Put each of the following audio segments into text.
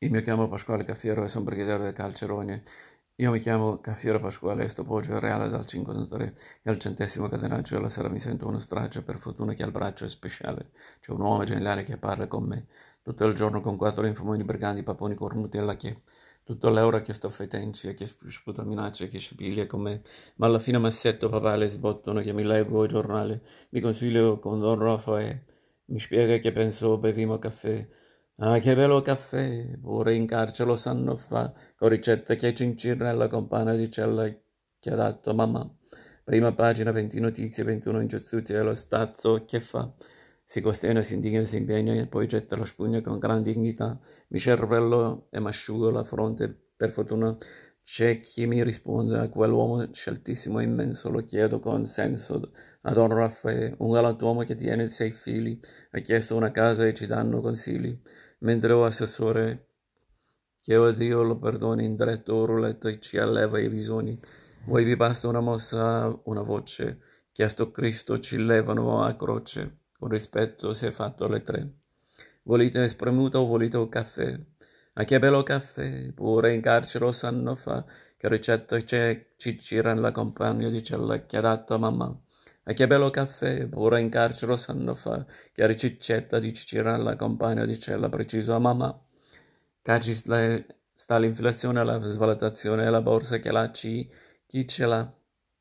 Io mi chiamo Pasquale Caffiero e sono brigadiere del Calcerone. Io mi chiamo Caffiero Pasquale e sto poggio reale dal 53 e al centesimo catenaggio della sera mi sento uno straccio per fortuna che al braccio è speciale. C'è un uomo geniale che parla con me. Tutto il giorno con quattro infamoni briganti paponi cornuti alla che tutto l'ora che sto fetenci e che sputa minacce che spiglia con me. Ma alla fine massetto papà le sbottano che mi leggo il giornale. Mi consiglio con Don Raffaele. Mi spiega che penso bevimo caffè Ah, che bello caffè, pure in carcere lo sanno fa, con ricetta che cincirella con pane di cella che ha dato mamma. Prima pagina, 20 notizie, 21 ingiustizie dello Stato, che fa? Si costena, si indigna, si impegna e poi getta la spugna con gran dignità. Mi cervello e m'asciugo la fronte, per fortuna c'è chi mi risponde a quell'uomo sceltissimo e immenso, lo chiedo con senso a Don Raffaele, un galantuomo che tiene sei figli, ha chiesto una casa e ci danno consigli, mentre o assessore a Dio lo perdoni in dretto rulletto e ci alleva i bisogni. Voi vi basta una mossa, una voce, chiesto Cristo ci levano a croce, con rispetto si è fatto le tre. Volete spremuto o volete un caffè? Ma che bello caffè, pure in carcere sanno fa, che ricetta c'è, ci girano la compagna di cella che ha dato a mamma. Ma che bello caffè, pure in carcere sanno fa, che ricetta di Cicciran la compagna di cella preciso a mamma. Caggi sta l'inflazione, la svalutazione, la borsa che la ci, chi ce l'ha?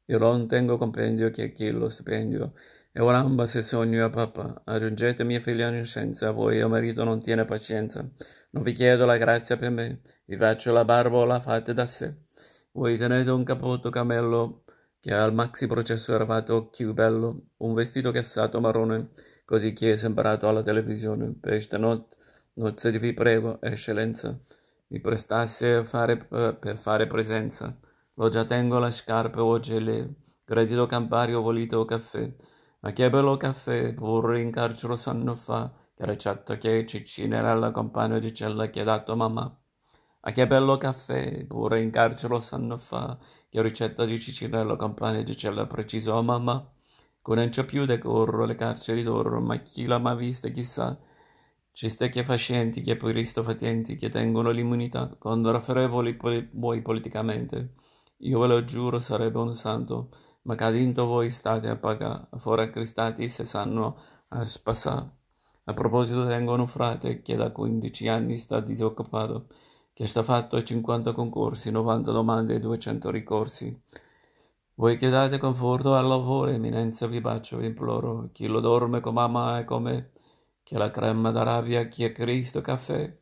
Io non tengo compendio che chi lo stipendio. E oramba se sogno a papà, aggiungete mia figlia innocenza, voi o marito non tiene pazienza. Non vi chiedo la grazia per me, vi faccio la barba o la fate da sé. Voi tenete un cappotto camello che al maxi processo era fatto più bello, un vestito cassato marrone, così che è sembrato alla televisione. Per stanotte, nozze vi prego, eccellenza, mi prestasse fare, per fare presenza. Lo già tengo la scarpa o gele, gradito campario volito caffè. Ma che bello caffè, pure in carcere sanno fa, che ricetta che Ciccina era la compagna di cella che ha dato mamma. Ma che bello caffè, pure in carcere sanno fa, che ricetta di Ciccina era la compagna di cella preciso a mamma. Con non c'è più decoro le carceri d'oro, ma chi l'ha mai vista chissà. Ci sta che facenti, che poi risto fatienti, che tengono l'immunità, quando rafferevoli voi politicamente. Io ve lo giuro, sarebbe un santo, ma cadendo voi state a pagare, fuori cristati se sanno a spassare. A proposito tengo un frate che da 15 anni sta disoccupato, che sta fatto 50 concorsi, 90 domande e 200 ricorsi. Voi che conforto al lavoro, eminenza vi bacio, vi imploro, chi lo dorme come mamma e come, che la crema d'Arabia, chi è Cristo caffè,